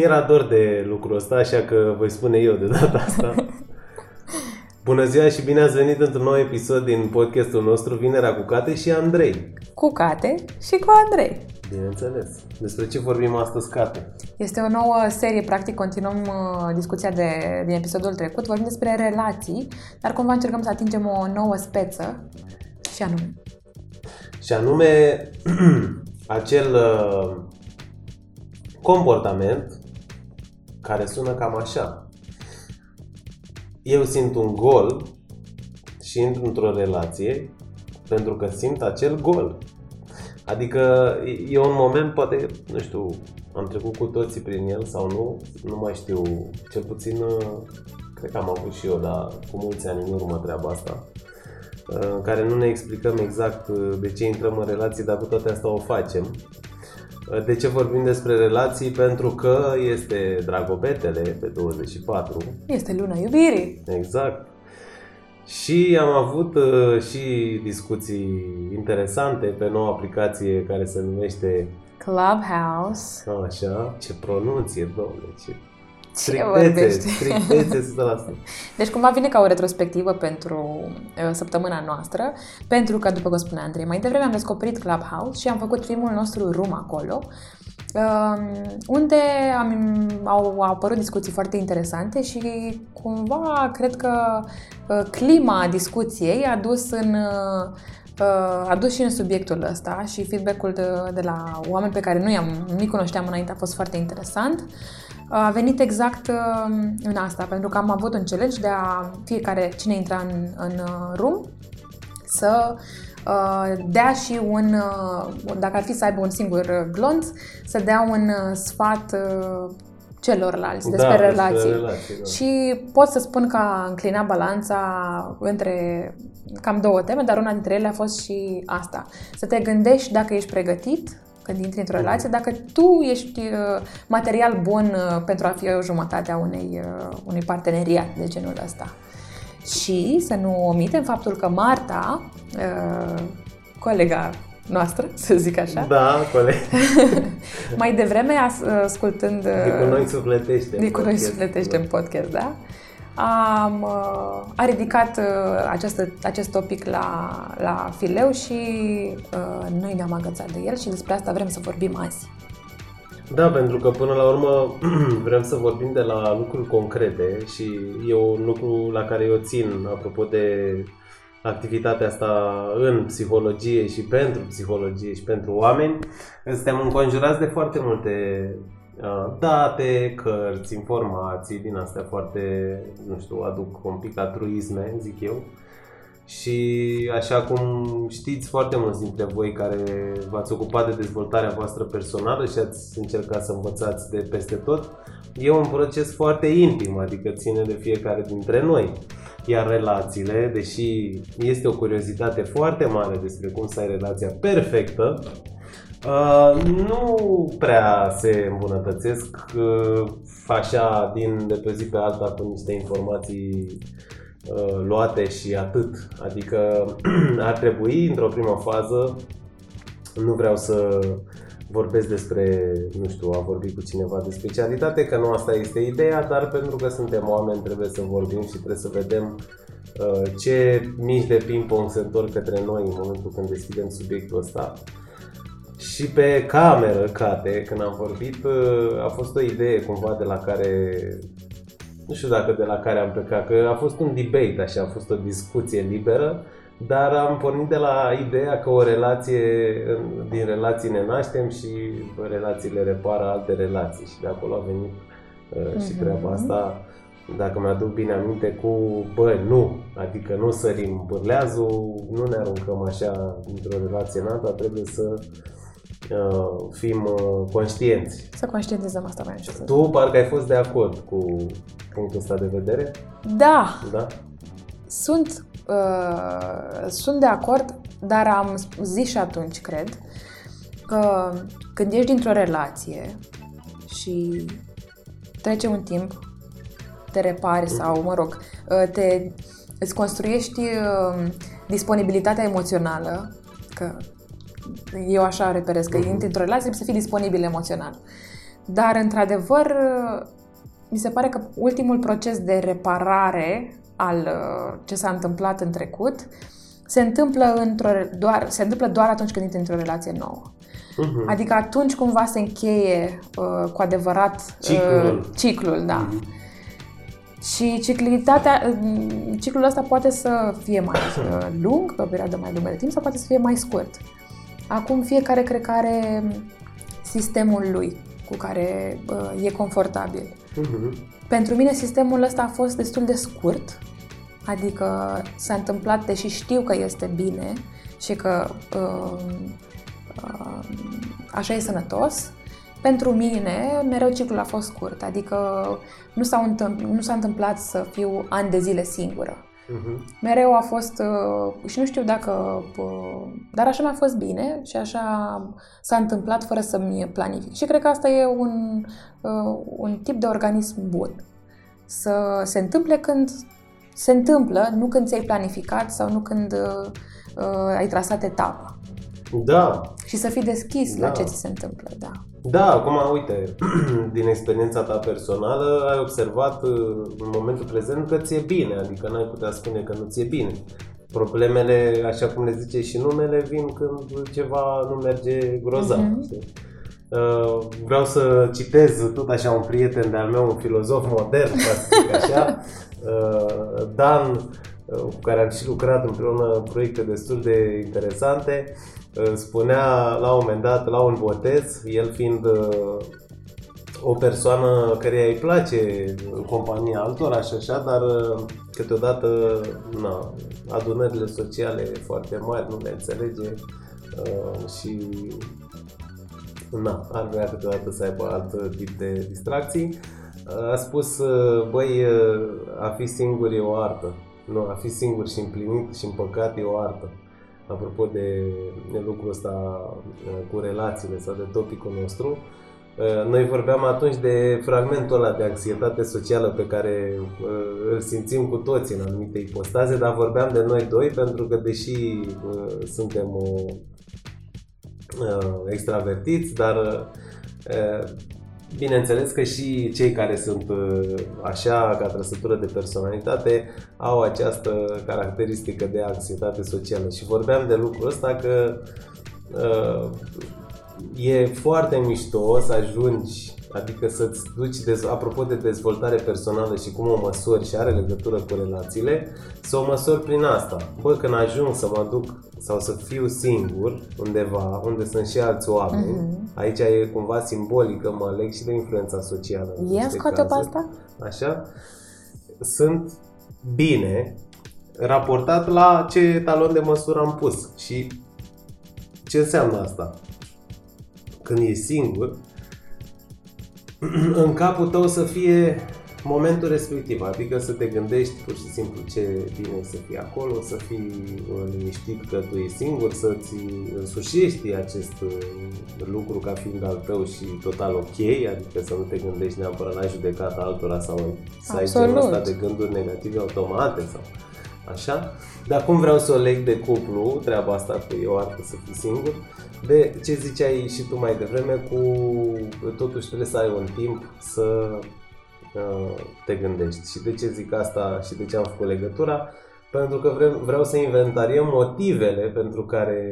mi-era dor de lucrul ăsta, așa că voi spune eu de data asta. Bună ziua și bine ați venit într-un nou episod din podcastul nostru Vinerea cu Cate și Andrei. Cu Cate și cu Andrei. Bineînțeles. Despre ce vorbim astăzi, Cate? Este o nouă serie, practic continuăm uh, discuția de, din episodul trecut. Vorbim despre relații, dar cumva încercăm să atingem o nouă speță și anume. Și anume acel uh, comportament care sună cam așa. Eu simt un gol și intru într-o relație pentru că simt acel gol. Adică e un moment, poate, nu știu, am trecut cu toții prin el sau nu, nu mai știu, cel puțin cred că am avut și eu, dar cu mulți ani în urmă treaba asta, în care nu ne explicăm exact de ce intrăm în relații, dar cu toate astea o facem. De ce vorbim despre relații? Pentru că este Dragobetele pe 24. Este luna iubirii. Exact. Și am avut uh, și discuții interesante pe noua aplicație care se numește Clubhouse. Așa, ce pronunție, domnule, ce Strictețe, strictețe 100%. Deci cumva vine ca o retrospectivă pentru uh, săptămâna noastră, pentru că, după cum spunea Andrei, mai devreme am descoperit Clubhouse și am făcut primul nostru room acolo, uh, unde am, au, au apărut discuții foarte interesante și cumva cred că uh, clima discuției a dus în uh, a dus și în subiectul ăsta și feedback-ul de, de la oameni pe care nu i-am, nu-i cunoșteam înainte a fost foarte interesant. A venit exact în asta, pentru că am avut un challenge de a fiecare cine intra în, în uh, room să uh, dea și un, uh, dacă ar fi să aibă un singur glonț, să dea un sfat celorlalți da, despre relații. relații da. Și pot să spun că a înclinat balanța între cam două teme, dar una dintre ele a fost și asta. Să te gândești dacă ești pregătit când intri într-o relație, dacă tu ești uh, material bun uh, pentru a fi o jumătate a unei, uh, unui parteneriat de genul ăsta. Și să nu omitem faptul că Marta, colega noastră, să zic așa. Da, coleg. mai devreme, ascultând... De cu noi sufletește. De cu noi sufletește în podcast, da? Am, uh, a ridicat uh, acest, acest topic la, la fileu și uh, noi ne-am agățat de el și despre asta vrem să vorbim azi. Da, pentru că până la urmă vrem să vorbim de la lucruri concrete și e un lucru la care eu țin, apropo de activitatea asta în psihologie și pentru psihologie și pentru oameni. Suntem înconjurați de foarte multe Uh, date, cărți, informații din astea foarte, nu știu, aduc un pic altruisme, zic eu. Și așa cum știți foarte mulți dintre voi care v-ați ocupat de dezvoltarea voastră personală și ați încercat să învățați de peste tot, e un proces foarte intim, adică ține de fiecare dintre noi. Iar relațiile, deși este o curiozitate foarte mare despre cum să ai relația perfectă, Uh, nu prea se îmbunătățesc uh, așa din de pe zi pe alta cu niște informații uh, luate și atât. Adică ar trebui într-o primă fază, nu vreau să vorbesc despre, nu știu, a vorbi cu cineva de specialitate, că nu asta este ideea, dar pentru că suntem oameni trebuie să vorbim și trebuie să vedem uh, ce mici de ping-pong se întorc către noi în momentul când deschidem subiectul ăsta. Și pe cameră, Cate, când am vorbit, a fost o idee cumva de la care, nu știu dacă de la care am plecat, că a fost un debate, așa, a fost o discuție liberă, dar am pornit de la ideea că o relație, din relații ne naștem și relațiile repară alte relații. Și de acolo a venit uh, și mhm. treaba asta. Dacă mi-aduc bine aminte, cu bă, nu, adică nu sărim bârleazul, nu ne aruncăm așa într-o relație în alta, trebuie să uh, fim uh, conștienți. Să conștientizăm asta mai să Tu parcă ai fost de acord cu punctul ăsta de vedere? Da. Da? Sunt, uh, sunt de acord, dar am zis și atunci, cred, că când ești dintr-o relație și trece un timp, te repari mm. sau, mă rog, uh, te, îți construiești uh, disponibilitatea emoțională, că eu așa reperez, că uh-huh. intri într-o relație să fii disponibil emoțional. Dar, într-adevăr, mi se pare că ultimul proces de reparare al uh, ce s-a întâmplat în trecut se întâmplă, într-o, doar, se întâmplă doar atunci când intri într-o relație nouă. Uh-huh. Adică atunci cumva se încheie uh, cu adevărat Ciclul. Uh, ciclul, da. Mhm. Și ciclitatea, uh, ciclul ăsta poate să fie mai uh, lung, pe o perioadă mai lungă de timp, sau poate să fie mai scurt. Acum fiecare cred că are sistemul lui cu care uh, e confortabil. Mhm. Pentru mine sistemul ăsta a fost destul de scurt, adică s-a întâmplat, deși știu că este bine și că uh, uh, așa e sănătos, pentru mine mereu ciclul a fost scurt, adică nu s-a, întâmpl- nu s-a întâmplat să fiu ani de zile singură. Mhm. Mereu a fost, uh, și nu știu dacă, uh, dar așa mi-a fost bine și așa s-a întâmplat fără să-mi planific. Și cred că asta e un, uh, un tip de organism bun. Să se întâmple când se întâmplă, nu când ți-ai planificat sau nu când uh, uh, ai trasat etapa. Da, Și să fii deschis la Da. ce ți se întâmplă, da. Da, acum uite, din experiența ta personală ai observat uh, în momentul prezent că ți-e bine, adică n-ai putea spune că nu ți-e bine. Problemele, așa cum le zice și numele, vin când ceva nu merge grozav. Mhm. știi? Uh, vreau să citez tot așa un prieten de-al meu, un filozof modern, ca să zic așa, uh, Dan, uh, cu care am și lucrat împreună în proiecte destul de interesante, uh, spunea la un moment dat, la un botez, el fiind uh, o persoană care îi place compania altora și așa, dar uh, câteodată na, adunările sociale foarte mari nu le înțelege uh, și na, ar vrea câteodată să aibă alt tip de distracții. A spus, uh, băi, uh, a fi singur e o artă. Nu, a fi singur și împlinit și împăcat e o artă. Apropo de, de lucrul ăsta uh, cu relațiile sau de topicul nostru, uh, noi vorbeam atunci de fragmentul ăla de anxietate socială pe care uh, îl simțim cu toții în anumite ipostaze, dar vorbeam de noi doi pentru că deși uh, suntem o, uh, extravertiți, dar uh, bineînțeles că și cei care sunt uh, așa ca trăsătură de personalitate au această caracteristică de anxietate socială. Și vorbeam de lucrul ăsta că uh, e foarte mișto să ajungi Adică să-ți duci, dez- apropo de dezvoltare personală și cum o măsori și are legătură cu relațiile, să o măsori prin asta. Bă, când ajung să mă duc sau să fiu singur undeva, unde sunt și alți oameni, Mhm. aici e cumva simbolică, mă leg și de influența socială. în Ia niște scoate-o pe cazuri. asta? Așa, sunt bine raportat la ce talon de măsură am pus. Și ce înseamnă asta? Când e singur, în capul tău să fie momentul respectiv, adică să te gândești pur și simplu ce bine e să fii acolo, să fii uh, liniștit că tu ești singur, să-ți însușești acest uh, lucru ca fiind al tău și total ok, adică să nu te gândești neapărat la judecata altora sau să ai genul Absolut. ăsta de gânduri negative automate sau așa. Dar acum vreau să o leg de cuplu, treaba asta cu e o artă să fii singur, de ce ziceai și tu mai devreme cu totuși trebuie să ai un timp să uh, te gândești. Și de ce zic asta și de ce am făcut legătura? Pentru că vreau, vreau să inventariem motivele pentru care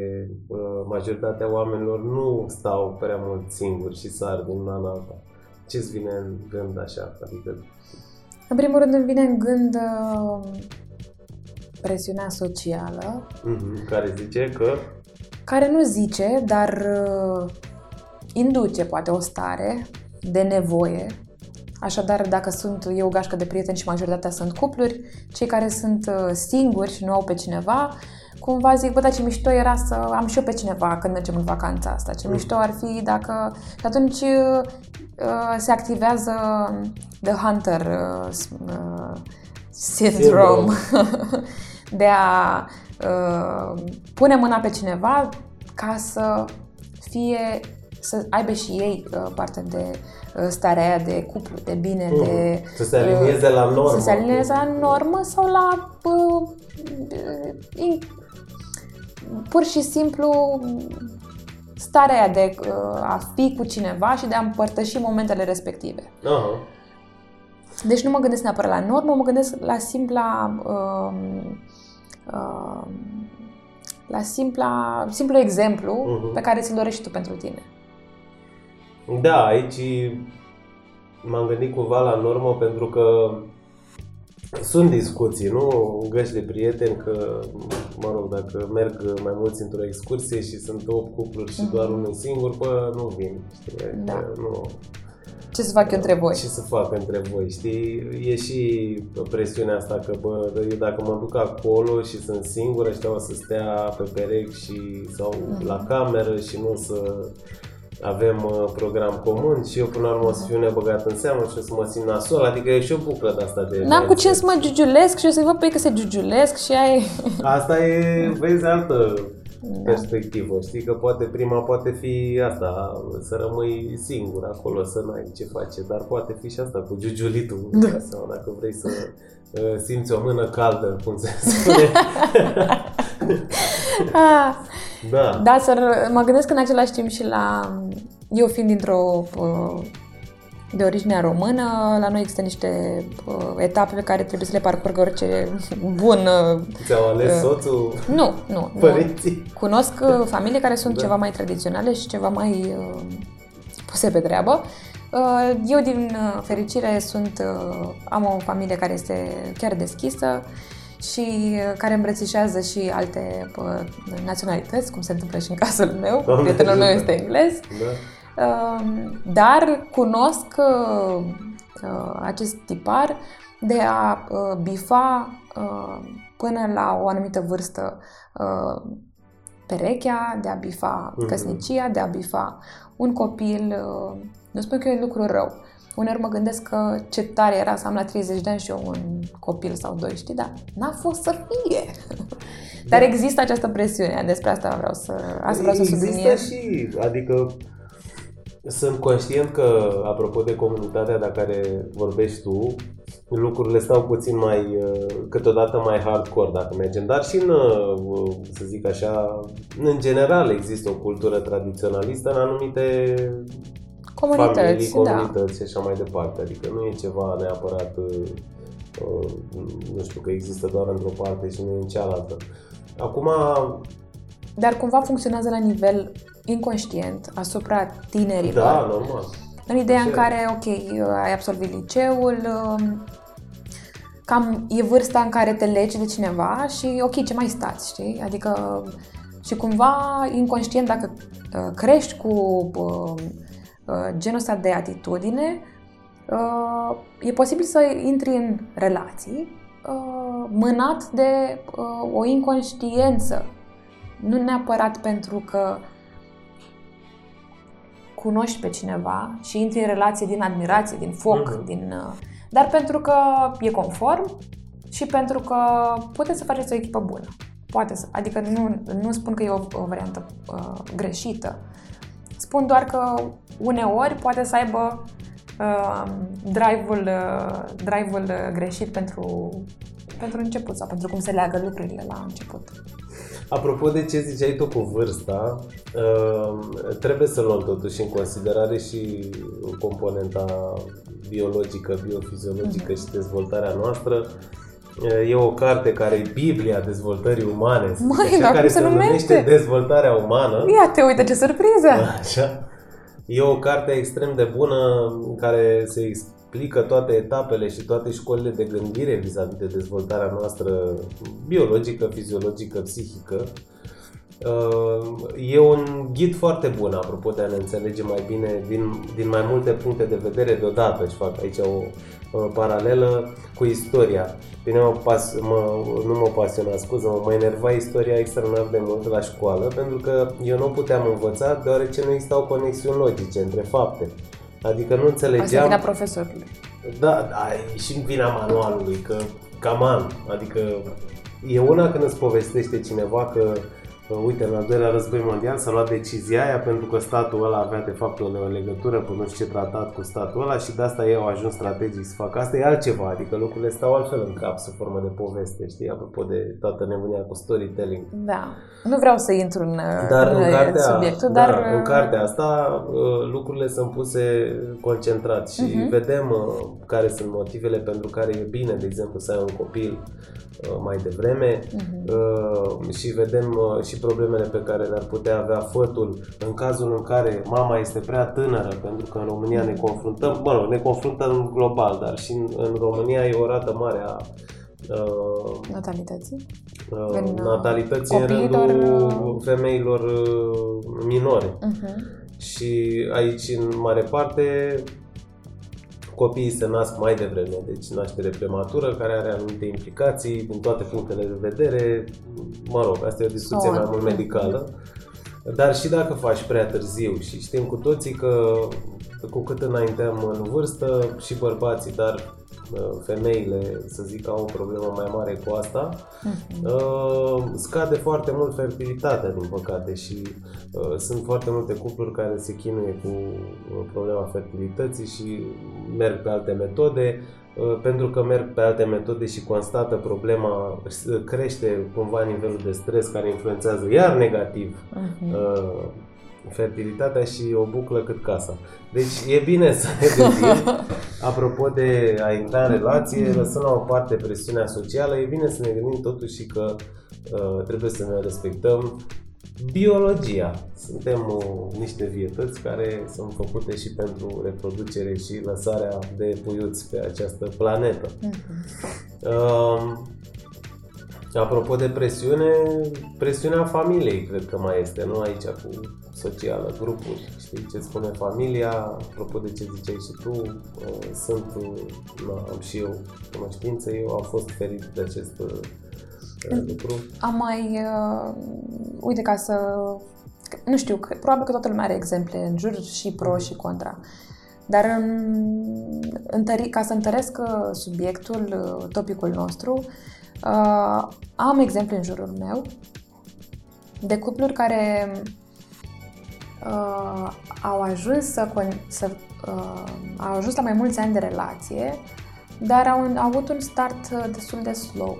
uh, majoritatea oamenilor nu stau prea mult singuri și sar din una în alta. Ce-ți vine în gând așa? Adică, În primul rând îmi vine în gând uh, presiunea socială, uh care zice că care nu zice, dar uh, induce poate o stare de nevoie. Așadar, dacă sunt eu o gașcă de prieteni și majoritatea sunt cupluri, cei care sunt uh, singuri și nu au pe cineva, cumva zic, bă, dar ce mișto era să am și eu pe cineva când mergem în vacanța asta. Ce mișto ar fi dacă... Și atunci uh, uh, se activează The Hunter uh, s- uh, Syndrome de a uh, pune mâna pe cineva ca să fie să aibă și ei uh, parte de uh, starea aia de cuplu, de bine, Mhm. de Să se alinieze la normă. Să se alinieze la normă sau la uh, uh, in, pur și simplu starea aia de uh, a fi cu cineva și de a împărtăși momentele respective. Aha. Deci nu mă gândesc neapărat la normă, mă gândesc la simpla uh, uh, la simpla, simplu exemplu Mhm. pe care ți-l dorești tu pentru tine. Da, aici m-am gândit cumva la normă pentru că sunt discuții, nu? Găși de prieteni că, mă rog, dacă merg mai mulți într-o excursie și sunt 8 cupluri și doar unul singur, bă, nu vin, știi? Adică Da. Nu, Ce să fac eu între voi? Ce să fac între voi, știi? E și presiunea asta că, bă, eu dacă mă duc acolo și sunt singur, ăștia o să stea pe perechi și, sau la cameră și nu o să avem uh, program comun și eu până la urmă o să fiu nebăgat în seamă și o să mă simt nasol, adică e și o buclă de asta de N-am cu mindset. ce să mă giugiulesc și o să-i văd pe ei că se giugiulesc și aia e... Asta e, vezi, altă Da. perspectivă, știi că poate prima poate fi asta, să rămâi singur acolo, să n-ai ce face, dar poate fi și asta cu giugiulitul, Da. sau dacă vrei să uh, simți o mână caldă, cum se spune. Ah, da. Da, să r- mă gândesc în același timp și la... Eu fiind dintr-o... uh, de origine română, la noi există niște uh, etape pe care trebuie să le parcurgă orice bun... uh, Ți-au ales Uh, soțul, Nu, nu, nu. părinții? Cunosc uh, familii care sunt Da. ceva mai tradiționale și ceva mai uh, puse pe treabă. Uh, Eu, din uh, fericire, sunt, uh, am o familie care este chiar deschisă și uh, care îmbrățișează și alte uh, naționalități, cum se întâmplă și în cazul meu. Doamne Prietenul meu ajută. este englez. Da. Uh, Dar cunosc uh, uh, acest tipar de a uh, bifa uh, până la o anumită vârstă uh, perechea, de a bifa Mhm. căsnicia, de a bifa un copil. uh, Nu spun că e un lucru rău. Uneori mă gândesc că ce tare era să am la 30 de ani și eu un copil sau doi, știi? Dar n-a fost să fie. Dar există această presiune, despre asta vreau să, asta vreau să Există subliniez. și, adică sunt conștient că, apropo de comunitatea de care vorbești tu, lucrurile stau puțin mai, uh, câteodată mai hardcore dacă mergem, dar și în, uh, să zic așa, în general există o cultură tradiționalistă în anumite Comunități, familii, da. comunități și așa mai departe, adică nu e ceva neapărat, uh, uh, nu știu, că există doar într-o parte și nu în cealaltă. Acum, Dar cumva funcționează la nivel inconștient asupra tinerilor. da, normal. În ideea în Așa e. care, ok, ai absolvit liceul, um, cam e vârsta în care te legi de cineva și, ok, ce mai stați, știi? Adică, și cumva, inconștient, dacă uh, crești cu uh, uh, genul ăsta de atitudine, uh, e posibil să intri în relații uh, mânat de uh, o inconștiență. Nu neapărat pentru că cunoști pe cineva și intri în relație din admirație, din foc, Mhm. din, uh, dar pentru că e conform și pentru că puteți să faceți o echipă bună. Poate să, adică nu, nu spun că e o, o variantă uh, greșită. Spun doar că uneori poate să aibă uh, drive-ul, uh, drive-ul uh, greșit pentru, pentru început sau pentru cum se leagă lucrurile la început. Apropo de ce ziceai tu cu vârsta, uh, trebuie să luăm totuși în considerare și componenta biologică, biofiziologică și dezvoltarea noastră. Uh, E o carte care e Biblia dezvoltării umane, să zic Măi, așa, dar care cum se se numește numește? Dezvoltarea umană. Ia te uite ce surpriză! Așa. E o carte extrem de bună în care se explică toate etapele și toate școlile de gândire vis-a-vis de dezvoltarea noastră biologică, fiziologică, psihică. Uh, E un ghid foarte bun, apropo de a ne înțelege mai bine din, din mai multe puncte de vedere deodată și fac aici o, o paralelă cu istoria. Bine, mă pas, mă, nu mă pasiona, scuză mă enerva istoria extraordinar de mult la școală pentru că eu nu puteam învăța deoarece nu existau conexiuni logice între fapte. Adică nu Asta e înțelegeam... vina profesorului. Da, da, e și în vina manualului, că, cam an, adică e una când îți povestește cineva că uite, în al doilea război mondial s-a luat decizia aia pentru că statul ăla avea de fapt o legătură cu nu știu ce tratat cu statul ăla și de asta ei au ajuns strategic să facă asta. E altceva, adică lucrurile stau altfel în cap sub formă de poveste, știi, apropo de toată nebunia cu storytelling. Da, nu vreau să intru în, dar în, în cartea, subiectul, da, dar... în cartea asta uh, lucrurile sunt puse concentrat și uh-huh. vedem uh, care sunt motivele pentru care e bine, de exemplu, să ai un copil Uh, mai devreme uh-huh. și vedem uh, și problemele pe care le-ar putea avea fătul în cazul în care mama este prea tânără, pentru că în România ne confruntăm, mă rog, ne confruntăm global, dar și în, în România e o rată mare a uh, natalității, uh, în, natalității în rândul femeilor minore. Uh-huh. Și aici, în mare parte, copiii se nasc mai devreme, deci naștere prematură, care are anumite implicații din toate punctele de vedere. Mă rog, asta e o discuție mai mult medicală. Dar și dacă faci prea târziu și știm cu toții că cu cât înainteam în vârstă și bărbații, dar Uh, femeile, să zic, au o problemă mai mare cu asta, uh-huh. scade foarte mult fertilitatea, din păcate, și uh, sunt foarte multe cupluri care se chinuie cu uh, problema fertilității și merg pe alte metode. Pentru că merg pe alte metode și constată problema, crește cumva nivelul de stres care influențează iar negativ uh-huh fertilitatea și o buclă cât casa. Deci e bine să ne gândim, apropo de a intra în relație, lăsând la o parte presiunea socială, e bine să ne gândim totuși că uh, trebuie să ne respectăm biologia. Suntem uh, niște vietăți care sunt făcute și pentru reproducere și lăsarea de puiuți pe această planetă. Uh-huh. Uh, Apropo de presiune, presiunea familiei cred că mai este, nu aici cu socială, grupuri. Știi ce spune familia, apropo de ce ziceai și tu, uh, sunt, na, am și eu cunoștință, eu am fost ferit de acest uh, lucru. Am mai, uh, uite, ca să, nu știu, probabil că toată lumea are exemple în jur și pro mm. și contra. Dar în, întări, ca să întăresc uh, subiectul, topicul nostru, Uh, am exemple în jurul meu de cupluri care uh, au ajuns să, să uh, au ajuns la mai mulți ani de relație, dar au, au avut un start uh, destul de slow.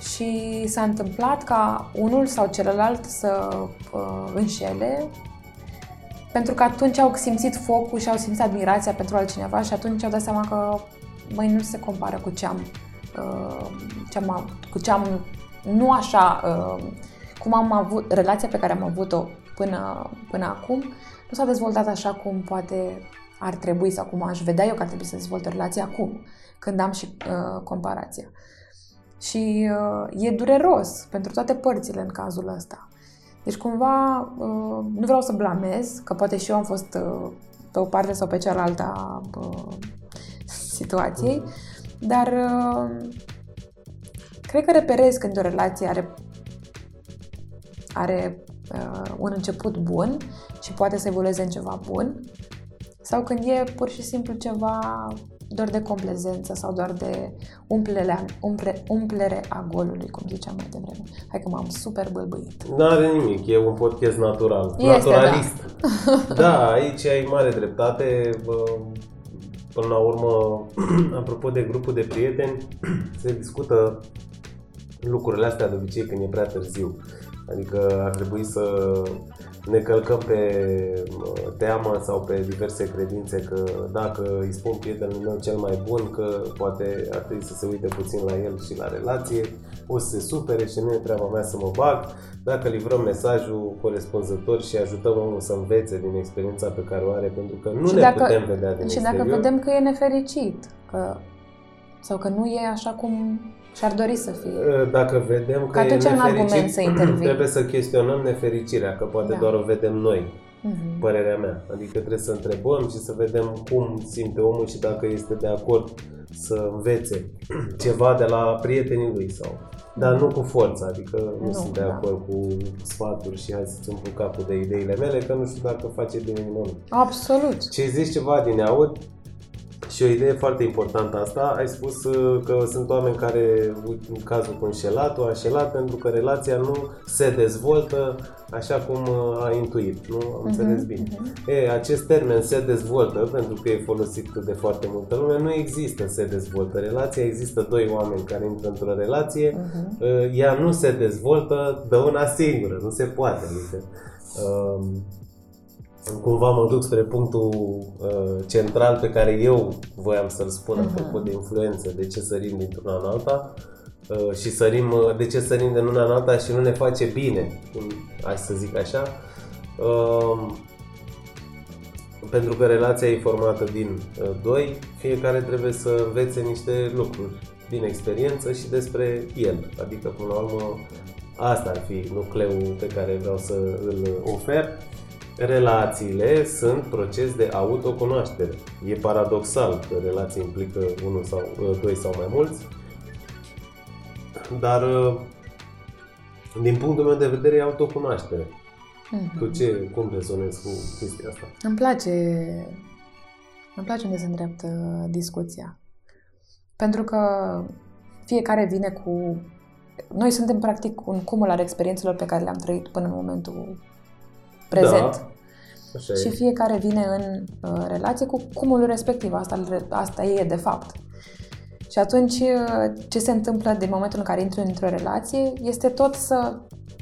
Și s-a întâmplat ca unul sau celălalt să uh, înșele, pentru că atunci au simțit focul și au simțit admirația pentru altcineva și atunci au dat seama că, mai nu se compară cu ce am Uh, ce am, cu ce am, nu așa, uh, cum am avut, relația pe care am avut-o până, până acum, nu s-a dezvoltat așa cum poate ar trebui sau cum aș vedea eu că ar trebui să dezvolte relația acum, când am și uh, comparația. Și uh, e dureros pentru toate părțile în cazul ăsta. Deci cumva uh, nu vreau să blamez, că poate și eu am fost uh, pe o parte sau pe cealaltă uh, situației, dar uh, cred că reperezi când o relație are, are uh, un început bun și poate să evolueze în ceva bun sau când e pur și simplu ceva doar de complezență sau doar de umplere, umple, umplere a golului, cum ziceam mai devreme. Hai că m-am super bălbăit. Nu are nimic, e un podcast natural, este, naturalist. Da. da, aici ai mare dreptate. Până la urmă, apropo de grupul de prieteni, se discută lucrurile astea de obicei când e prea târziu. Adică ar trebui să ne călcăm pe teamă sau pe diverse credințe că dacă îi spun prietenul meu cel mai bun că poate ar trebui să se uite puțin la el și la relație, o să se supere și nu e treaba mea să mă bag. Dacă livrăm mesajul corespunzător și ajutăm omul să învețe din experiența pe care o are, pentru că nu și ne dacă, putem vedea din Și exterior. dacă vedem că e nefericit, că, sau că nu e așa cum și-ar dori să fie. Ă, dacă vedem că, că atunci e argument să intervin. Trebuie să chestionăm nefericirea, că poate da. doar o vedem noi. Uh-huh. Părerea mea. Adică trebuie să întrebăm și să vedem cum simte omul și dacă este de acord să învețe ceva de la prietenii lui sau dar nu cu forța, adică nu, nu sunt de da. acord cu sfaturi și hai să-ți umplu capul de ideile mele, că nu știu dacă face bine nimănui. Absolut. Ce zici ceva din aud, Și o idee foarte importantă asta, ai spus uh, că sunt oameni care, în cazul cu înșelatul, a înșelat pentru că relația nu se dezvoltă așa cum uh, a intuit, nu? Am uh-huh, înțeles bine. Uh-huh. E, acest termen se dezvoltă, pentru că e folosit de foarte multă lume, nu există se dezvoltă. Relația există doi oameni care intră într-o relație, uh-huh. ea nu se dezvoltă de una singură, nu se poate. Adică, uh, cumva mă duc spre punctul uh, central pe care eu voiam să-l spun uh-huh. apropo de influență, de ce sărim dintr-una în alta uh, și sărim, uh, de ce sărim de una în alta și nu ne face bine, hai să zic așa. Uh, pentru că relația e formată din uh, doi, fiecare trebuie să învețe niște lucruri din experiență și despre el. Adică, până la urmă, asta ar fi nucleul pe care vreau să îl ofer relațiile sunt proces de autocunoaștere. E paradoxal că relații implică unul sau uh, doi sau mai mulți, dar uh, din punctul meu de vedere e autocunoaștere. Mm-hmm. Tu ce, cum rezonezi cu chestia asta? Îmi place, îmi place unde se îndreaptă discuția. Pentru că fiecare vine cu... Noi suntem practic un cumul al experiențelor pe care le-am trăit până în momentul prezent. Da. Așa și e. fiecare vine în uh, relație cu cumulul respectiv. Asta, asta e de fapt. Și atunci uh, ce se întâmplă din momentul în care intri într-o relație este tot să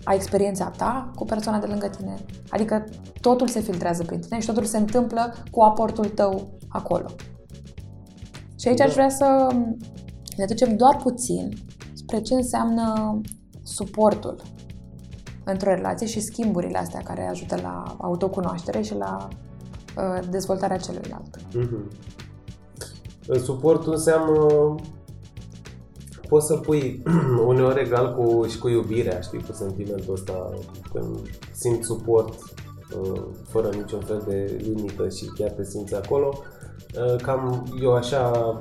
ai experiența ta cu persoana de lângă tine. Adică totul se filtrează prin tine și totul se întâmplă cu aportul tău acolo. Și aici da. aș vrea să ne ducem doar puțin spre ce înseamnă suportul într-o relație și schimburile astea care ajută la autocunoaștere și la uh, dezvoltarea celuilalt. Mm-hmm. Suportul înseamnă poți să pui uneori egal cu, și cu iubirea, știi, cu sentimentul ăsta, când simți suport uh, fără niciun fel de limită și chiar te simți acolo. Uh, cam eu așa,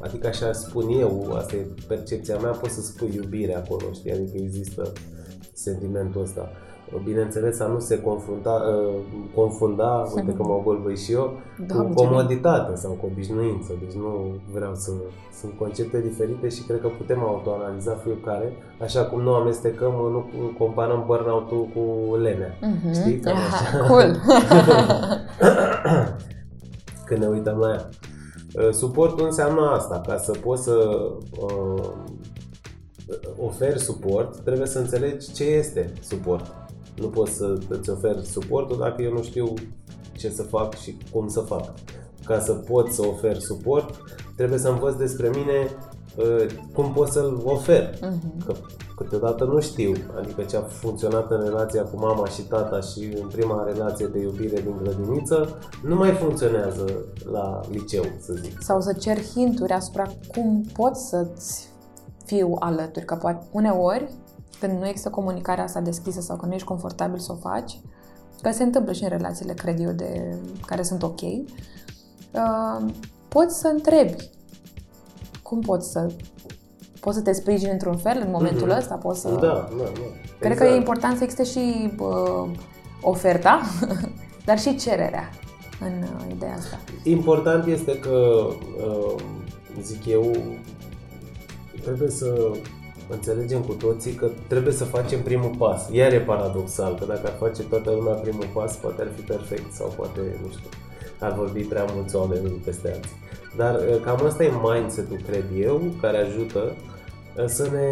adică așa spun eu, asta e percepția mea, poți să spui iubire acolo, știi, adică există sentimentul ăsta. Bineînțeles, a nu se confrunta, uh, confunda, uite că mă golbăi și eu, da, cu comoditate sau cu obișnuință. Deci nu vreau să... Sunt concepte diferite și cred că putem autoanaliza fiecare, așa cum nu amestecăm, nu comparăm burnout-ul cu lenea. Mm-hmm. Știi? Cam așa. Cool! Când ne uităm la ea. Uh, suportul înseamnă asta, ca să poți să uh, oferi suport, trebuie să înțelegi ce este suport. Nu poți să îți oferi suportul dacă eu nu știu ce să fac și cum să fac. Ca să pot să ofer suport, trebuie să învăț despre mine uh, cum pot să-l ofer. Uh-huh. Că câteodată nu știu, adică ce a funcționat în relația cu mama și tata și în prima relație de iubire din grădiniță, nu mai funcționează la liceu, să zic. Sau să cer hinturi asupra cum poți să-ți fiu alături, că poate uneori când nu există comunicarea asta deschisă sau când nu ești confortabil să o faci, că se întâmplă și în relațiile, cred eu, de, care sunt ok, uh, poți să întrebi cum poți să poți să te sprijini într-un fel în momentul mm-hmm. ăsta, poți să... Da, da, da. Cred exact. că e exact. important să existe și uh, oferta, dar și cererea în uh, ideea asta. Important este că, uh, zic eu, trebuie să înțelegem cu toții că trebuie să facem primul pas. Iar e paradoxal, că dacă ar face toată lumea primul pas, poate ar fi perfect sau poate, nu știu, ar vorbi prea mulți oameni unii peste alții. Dar uh, cam asta e mindset-ul, cred eu, care ajută uh, să ne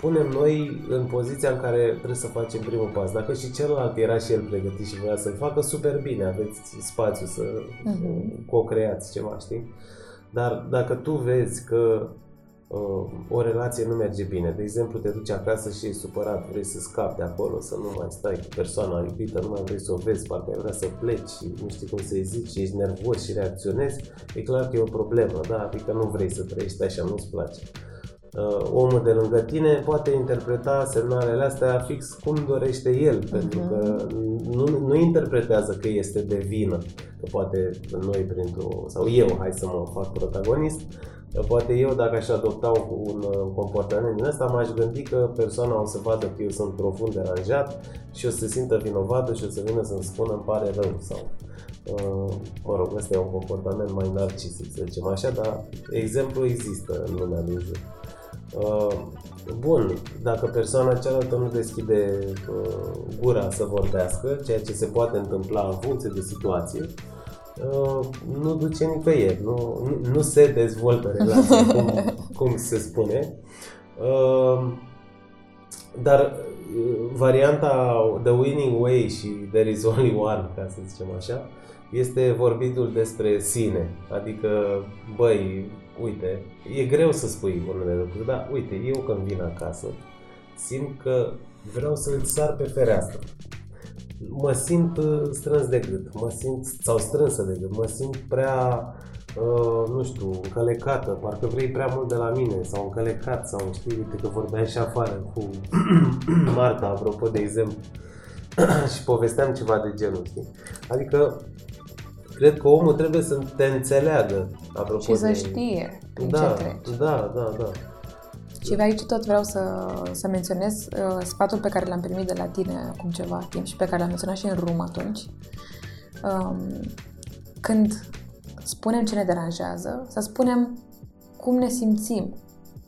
punem noi în poziția în care trebuie să facem primul pas. Dacă și celălalt era și el pregătit și vrea să-l facă, super bine, aveți spațiu să uh-huh. co-creați ceva, știi? Dar dacă tu vezi că uh, o relație nu merge bine. De exemplu, te duci acasă și ești supărat, vrei să scapi de acolo, să nu mai stai cu persoana iubită, nu mai vrei să o vezi, poate ai vrea să pleci și nu știi cum să-i zici și ești nervos și reacționezi, e clar că e o problemă, da? Adică nu vrei să trăiești așa, nu-ți place. Uh, omul de lângă tine poate interpreta semnalele astea fix cum dorește el, uh-huh. pentru că nu, nu interpretează că este de vină, că poate noi printr-o, sau eu, hai să mă fac protagonist, Poate eu, dacă aș adopta un comportament din ăsta, m-aș gândi că persoana o să vadă că eu sunt profund deranjat și o să se simtă vinovată și o să vină să-mi spună îmi pare rău sau Uh, mă rog, ăsta e un comportament mai narcisic, să zicem așa, dar exemplu există în lumea din jur. Uh, bun, dacă persoana cealaltă nu deschide uh, gura să vorbească, ceea ce se poate întâmpla în funcție de situație, nu duce nicăieri, nu, nu, nu se dezvoltă relația, cum, cum se spune. Dar varianta The Winning Way și There is only one, ca să zicem așa, este vorbitul despre sine. Adică, băi, uite, e greu să spui unele lucruri, dar uite, eu când vin acasă, simt că vreau să îți sar pe fereastră. Mă simt uh, strâns de gât, mă simt, sau strânsă de gât, mă simt prea, uh, nu știu, încălecată, parcă vrei prea mult de la mine, sau încălecat, sau știi, uite că vorbeai și afară cu Marta, apropo de exemplu, și povesteam ceva de genul, știi? Adică cred că omul trebuie să te înțeleagă. Apropo și să de... știe prin da, ce treci. Da, da, da. Și aici tot vreau să, să menționez uh, sfatul pe care l-am primit de la tine acum ceva timp și pe care l-am menționat și în rum atunci. Um, când spunem ce ne deranjează, să spunem cum ne simțim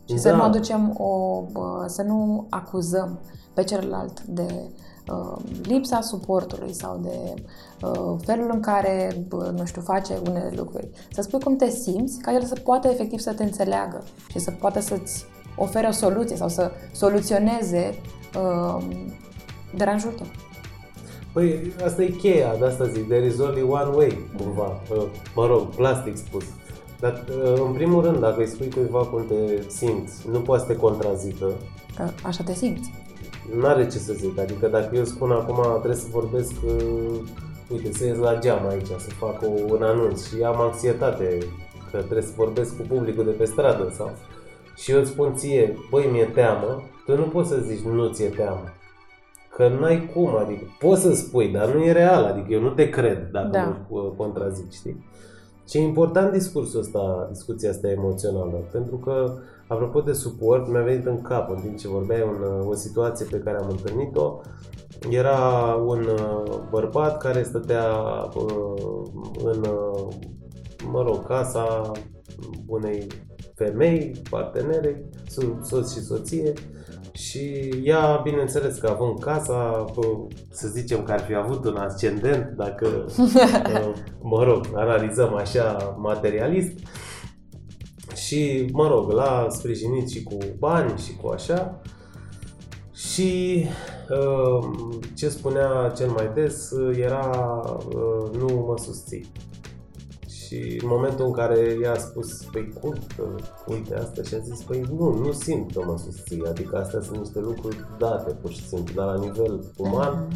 și da. să nu aducem o, să nu acuzăm pe celălalt de Uh, lipsa suportului sau de uh, felul în care, nu știu, face unele lucruri. Să spui cum te simți, ca el să poată efectiv să te înțeleagă și să poată să-ți ofere o soluție sau să soluționeze uh, deranjul tău. Păi asta e cheia, de asta zic, there is only one way, cumva, uh, mă rog, plastic spus. Dar, în primul rând, dacă îi spui cuiva cum te simți, nu poate să te contrazică. Așa te simți nu are ce să zic. Adică dacă eu spun acum trebuie să vorbesc, uh, uite, să ies la geam aici, să fac o, un anunț și am anxietate că trebuie să vorbesc cu publicul de pe stradă sau și eu îți spun ție, băi, mi-e teamă, tu nu poți să zici nu ți-e teamă. Că n-ai cum, adică poți să spui, dar nu e real, adică eu nu te cred dacă da. nu uh, contrazic, știi? Și e important discursul ăsta, discuția asta emoțională, pentru că, apropo de suport, mi-a venit în cap în timp ce vorbeai un, o situație pe care am întâlnit-o. Era un uh, bărbat care stătea uh, în, uh, mă rog, casa unei femei, partenere, soț și soție, și ea, bineînțeles că având casa, să zicem că ar fi avut un ascendent, dacă, mă rog, analizăm așa materialist, și, mă rog, l-a sprijinit și cu bani și cu așa. Și ce spunea cel mai des era nu mă susții. Și în momentul în care i-a spus, păi cum, că, uite asta, și a zis, păi nu, nu simt că mă susții, adică astea sunt niște lucruri date pur și simplu, dar la nivel uman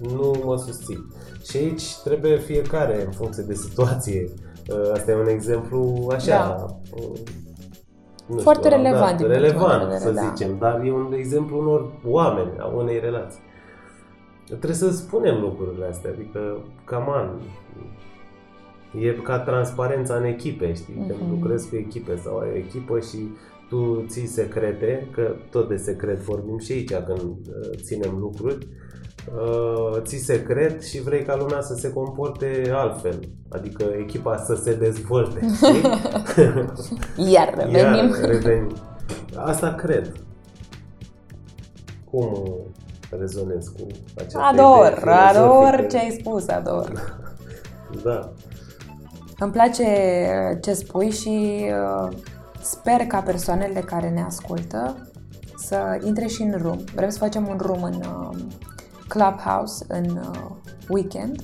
nu mă susții. Și aici trebuie fiecare, în funcție de situație, ă, asta e un exemplu așa, da. nu Foarte știu, relevant. Da, relevant, să da. zicem, dar e un exemplu unor oameni, a unei relații. Trebuie să spunem lucrurile astea, adică, cam an, E ca transparența în echipe, știi? Uh-huh. Când lucrezi cu echipe sau ai o echipă și tu ții secrete, că tot de secret vorbim și aici când uh, ținem lucruri, uh, ții secret și vrei ca lumea să se comporte altfel, adică echipa să se dezvolte, știi? Iar revenim. Iar revenim. Asta cred. Cum rezonez cu această Ador, ador ce ai spus, ador. da. Îmi place ce spui și uh, sper ca persoanele care ne ascultă să intre și în room. Vrem să facem un room în uh, Clubhouse în uh, weekend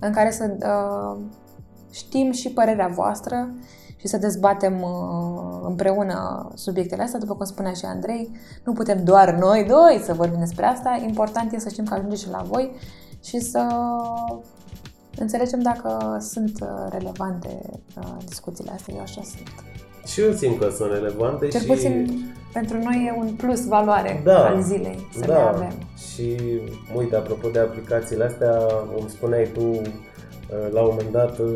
în care să știm și părerea voastră și să dezbatem împreună subiectele astea, după cum spunea și Andrei, nu putem doar noi doi să vorbim despre asta, important e să știm că ajunge și la voi și să înțelegem dacă sunt uh, relevante uh, discuțiile astea. Eu așa sunt. Și eu simt că sunt relevante Cel și... puțin pentru noi e un plus valoare da, al zilei să da. le avem. Și uite, apropo de aplicațiile astea, cum spuneai tu, uh, la un moment dat, uh,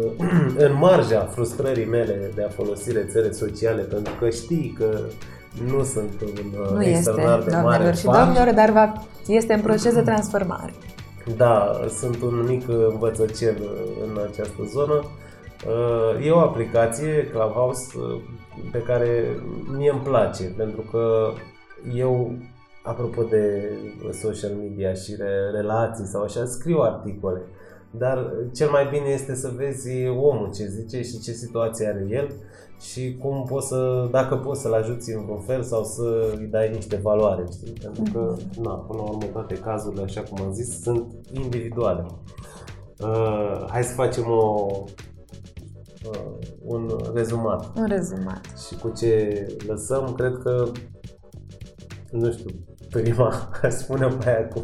în marja frustrării mele de a folosi rețele sociale, pentru că știi că nu sunt un nu este, de mare doamnelor și domnilor, dar va, este în proces de transformare. Da, sunt un mic învățăcel în această zonă. E o aplicație, Clubhouse, pe care mie îmi place, pentru că eu, apropo de social media și relații sau așa, scriu articole. Dar cel mai bine este să vezi omul ce zice și ce situație are el și cum poți să, dacă poți să-l ajuți în un fel sau să îi dai niște valoare, știi? Pentru că, mhm. na, până la urmă, toate cazurile, așa cum am zis, sunt individuale. Uh, hai să facem o, uh, un rezumat. Un rezumat. Și cu ce lăsăm, cred că, nu știu, prima, spune pe aia cu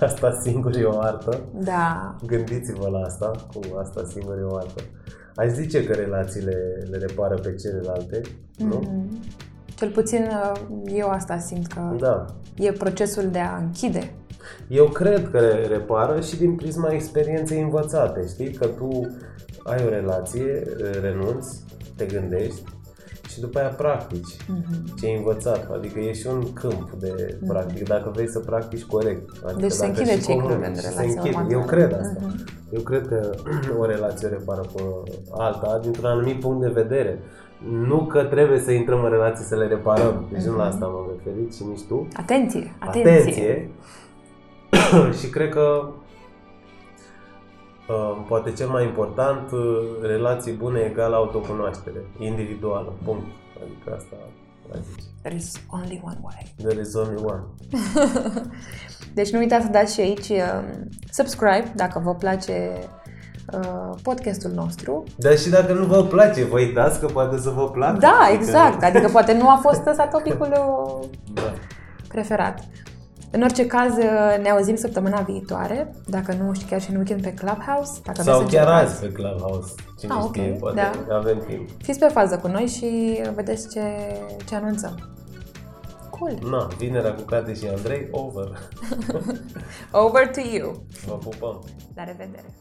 asta singur e o artă. Da. Gândiți-vă la asta, cu asta singur e o artă. Aș zice că relațiile le repară pe celelalte, mm-hmm. nu? Mhm. Cel puțin uh, eu asta simt că da. e procesul de a închide. Eu cred că repară și din prisma experienței învățate, știi? Că tu ai o relație, renunți, te gândești și după aia practici mm-hmm. ce ai învățat. Adică e și un câmp de mhm. practic, dacă vrei să practici corect. Adică deci se închide ciclul în relația Eu cred asta. Mm-hmm. Eu cred că o relație repară pe alta dintr-un anumit punct de vedere. Nu că trebuie să intrăm în relații să le reparăm. Deci mm-hmm. nu la mhm. asta m-am referit și nici tu. Atenție! Atenție! atenție. și cred că Uh, poate cel mai important, uh, relații bune egal autocunoaștere, individuală, punct. Adică asta zice. There is only one way. There is only one. deci nu uitați să dați și aici uh, subscribe dacă vă place uh, podcastul nostru. Dar și dacă nu vă place, vă uitați că poate să vă placă. Da, adică... exact. Adică poate nu a fost ăsta topicul da. preferat. În orice caz, ne auzim săptămâna viitoare, dacă nu știu chiar și în weekend pe Clubhouse. Dacă Sau chiar azi pe Clubhouse, cine ah, știe, okay. poate da. avem timp. Fiți pe fază cu noi și vedeți ce, ce anunțăm. Cool. Na, vinerea cu Cate și Andrei, over. over to you. Vă pupăm. La revedere.